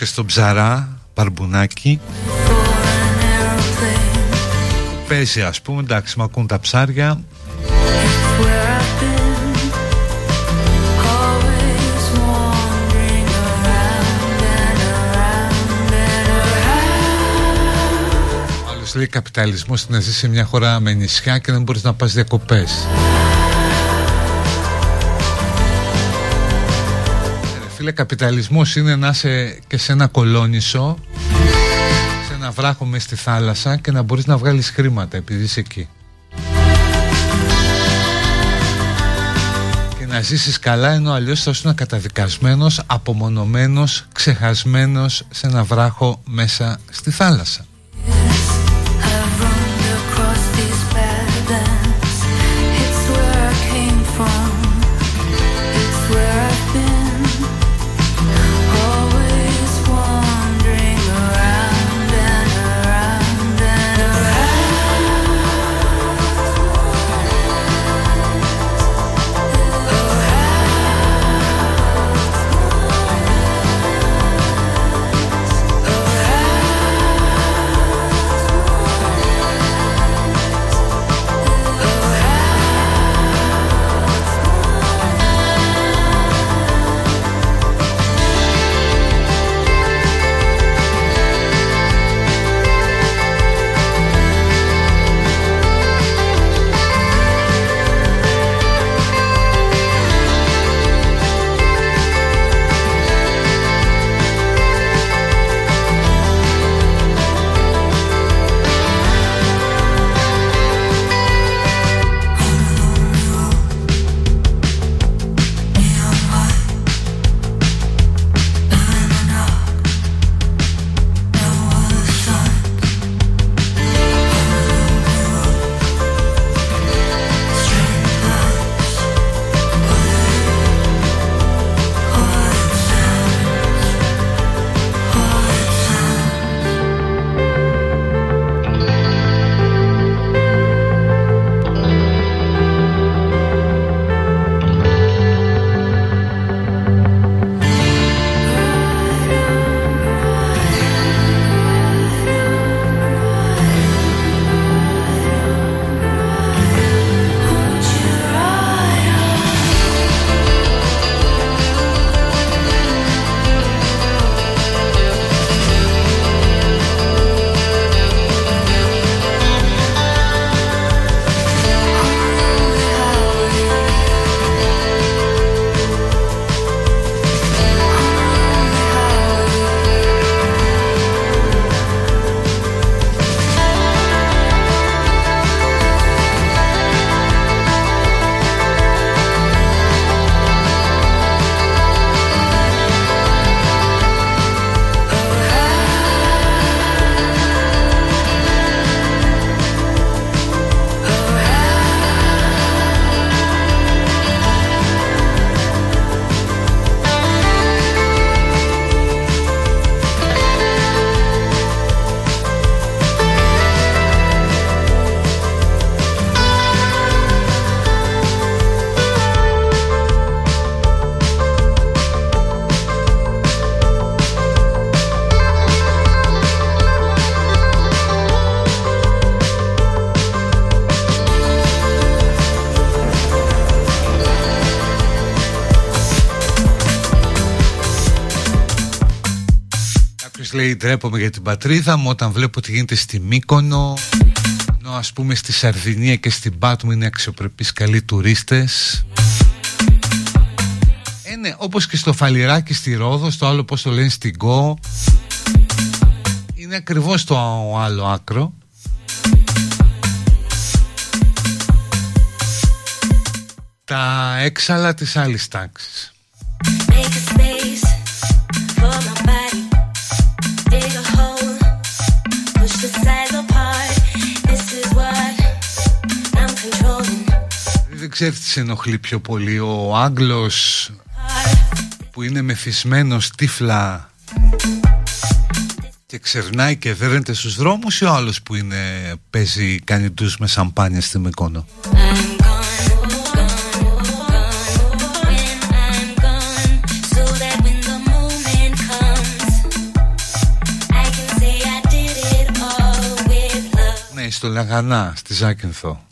στον Ψαρά Παρμπουνάκι Παίζει ας πούμε εντάξει μ' ακούν τα ψάρια. Άλλος λέει καπιταλισμός να ζει σε μια χώρα με νησιά και δεν μπορείς να πας διακοπές φίλε καπιταλισμός είναι να είσαι και σε ένα κολόνισο σε ένα βράχο μες στη θάλασσα και να μπορείς να βγάλεις χρήματα επειδή είσαι εκεί. Και να ζήσεις καλά ενώ αλλιώς θα ήσουν καταδικασμένος απομονωμένος, ξεχασμένος σε ένα βράχο μέσα στη θάλασσα λέει ντρέπομαι για την πατρίδα μου όταν βλέπω τι γίνεται στη Μύκονο ενώ ας πούμε στη Σαρδινία και στην Πάτμου είναι αξιοπρεπείς καλοί τουρίστες ε, ναι, όπως και στο Φαλιράκι στη Ρόδο, στο άλλο πώς το λένε στην Κο είναι ακριβώς το άλλο άκρο. Τα έξαλα της άλλης τάξης Δεν ξέρεις τι σε ενοχλεί πιο πολύ Ο Άγγλος Που είναι μεθυσμένος τύφλα Και ξερνάει και δέρνεται στους δρόμους Ή ο άλλος που είναι Παίζει κάνει τους με σαμπάνια στη Μεκόνο; Στο Λαγανά, στη Ζάκυνθο.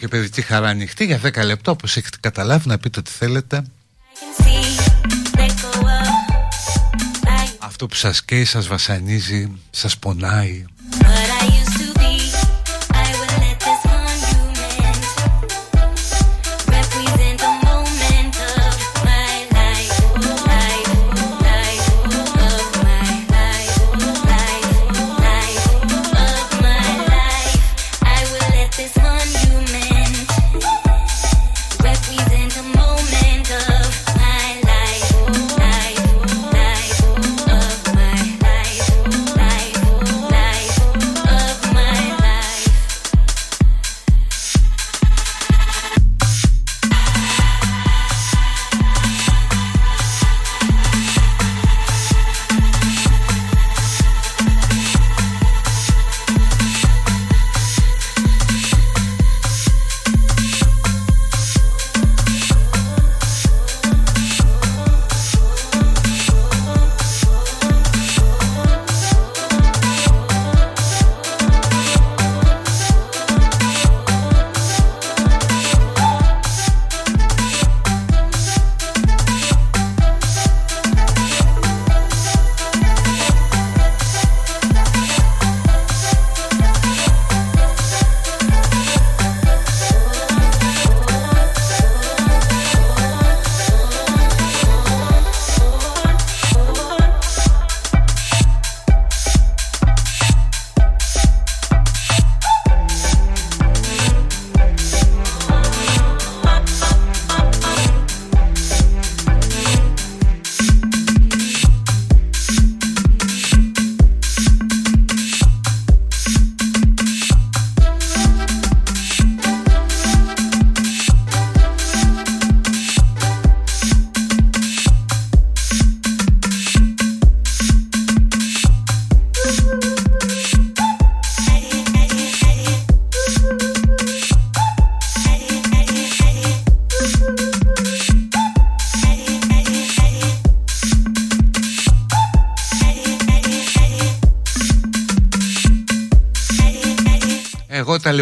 Και παιδική χαρά ανοιχτή. Για 10 λεπτά όπως έχετε καταλάβει να πείτε ό,τι θέλετε. Αυτό που σας καίει, σας βασανίζει, σας πονάει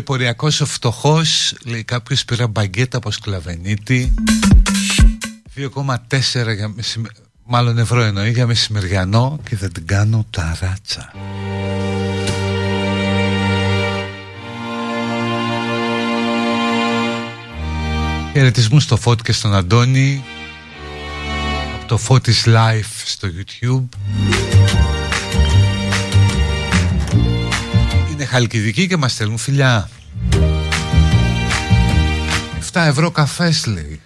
ταλαιπωριακός ο φτωχός Λέει κάποιος πήρα μπαγκέτα από σκλαβενίτη. 2,4 για μεσημε... Μάλλον ευρώ εννοεί για μεσημεριανό Και θα την κάνω ταράτσα Χαιρετισμούς στο Φώτη και στον Αντώνη. Από το Φώτης Life στο YouTube Χαλκιδική και μας στέλνουν φιλιά. 7 ευρώ καφές λέει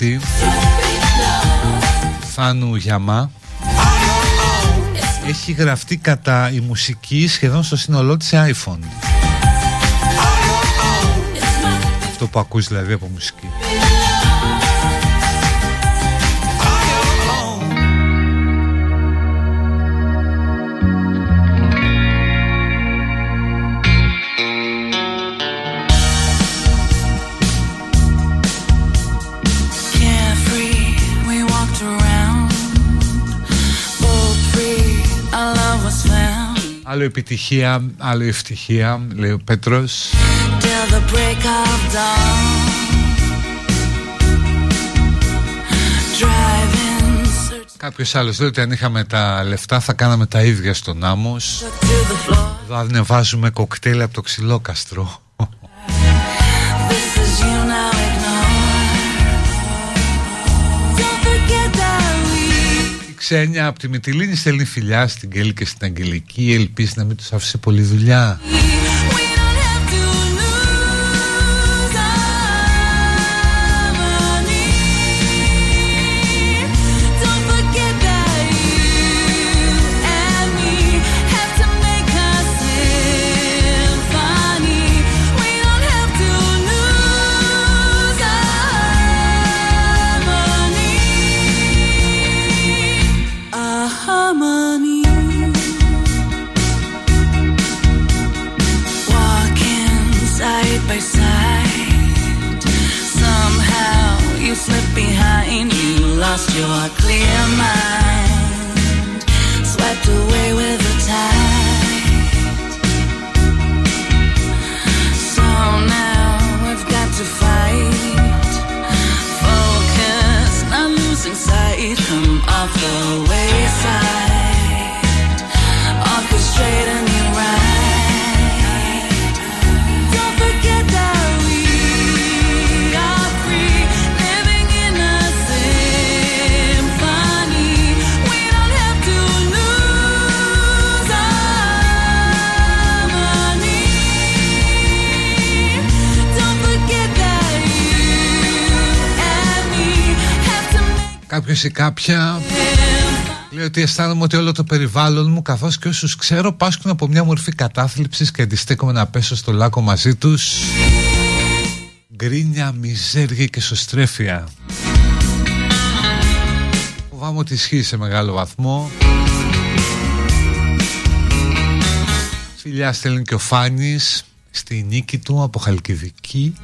κομμάτι Θάνου Γιαμά. Έχει γραφτεί κατά η μουσική σχεδόν στο σύνολό της iPhone. Αυτό που ακούς δηλαδή από μουσική Άλλο επιτυχία, άλλο ευτυχία, λέει ο Πέτρος. Κάποιος άλλος λέει ότι αν είχαμε τα λεφτά θα κάναμε τα ίδια στον άμμος. Εδώ ανεβάζουμε κοκτέιλ από το ξυλόκαστρο Ξένια από τη Μητυλίνη στέλνει φιλιά στην Κέλλη και στην Αγγελική. Ελπίζει να μην τους άφησε πολλή δουλειά Κάποιο ή κάποια. Λέει ότι αισθάνομαι ότι όλο το περιβάλλον μου καθώς και όσους ξέρω πάσχουν από μια μορφή κατάθλιψης και αντιστέκομαι να πέσω στο λάκκο μαζί τους. Γκρίνια, μιζέρια και σωστρέφεια. Φοβάμαι ότι ισχύει σε μεγάλο βαθμό. Φιλιά στέλνει και ο Φάνης στη νίκη του από Χαλκιδική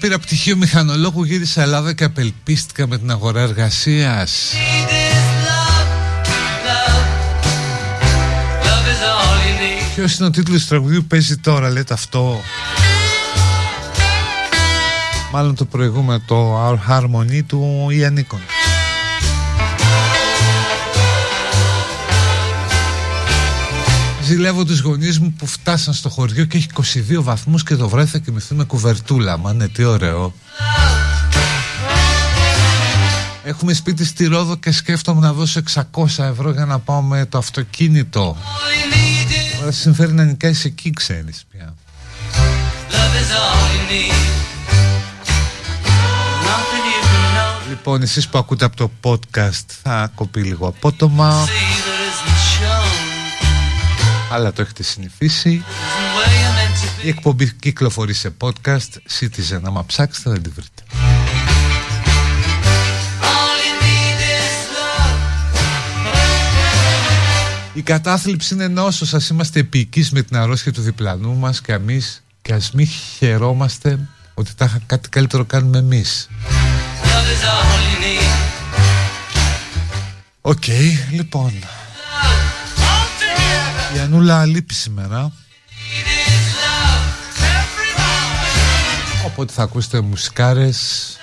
πήρα πτυχίο μηχανολόγου, γύρισα Ελλάδα και απελπίστηκα με την αγορά εργασίας. Ποιος είναι ο τίτλος του τραγουδιού; Παίζει τώρα, λέτε αυτό. Μάλλον το προηγούμενο, το Our Harmony του Ιαννίκον. Ζηλεύω τους γονείς μου που φτάσαν στο χωριό και έχει 22 βαθμούς και το βράδυ θα κοιμηθούν με κουβερτούλα. Μα ναι, τι ωραίο. Έχουμε σπίτι στη Ρόδο και σκέφτομαι να δώσω 600 ευρώ για να πάω με το αυτοκίνητο. Τώρα συμφέρει να νικάεις εκεί, ξέρεις πια. Λοιπόν, εσείς που ακούτε από το podcast θα κοπεί λίγο απότομα αλλά το έχετε συνηθίσει. Η εκπομπή κυκλοφορεί σε podcast, Citizen, άμα ψάξετε θα τη βρείτε. Η κατάθλιψη είναι νόσος σας είμαστε επικείς με την αρρώστια του διπλανού μας και εμείς και ας μην χαιρόμαστε ότι τα κάτι καλύτερο κάνουμε εμείς. OK, okay, λοιπόν η Ανούλα λείπει σήμερα. Οπότε θα ακούσετε μουσικάρες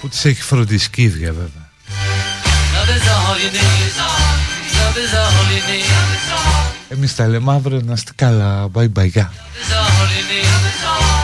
Που τις έχει φροντίσει η ίδια βέβαια. Εμείς τα λέμε αύριο να είστε καλά. Bye bye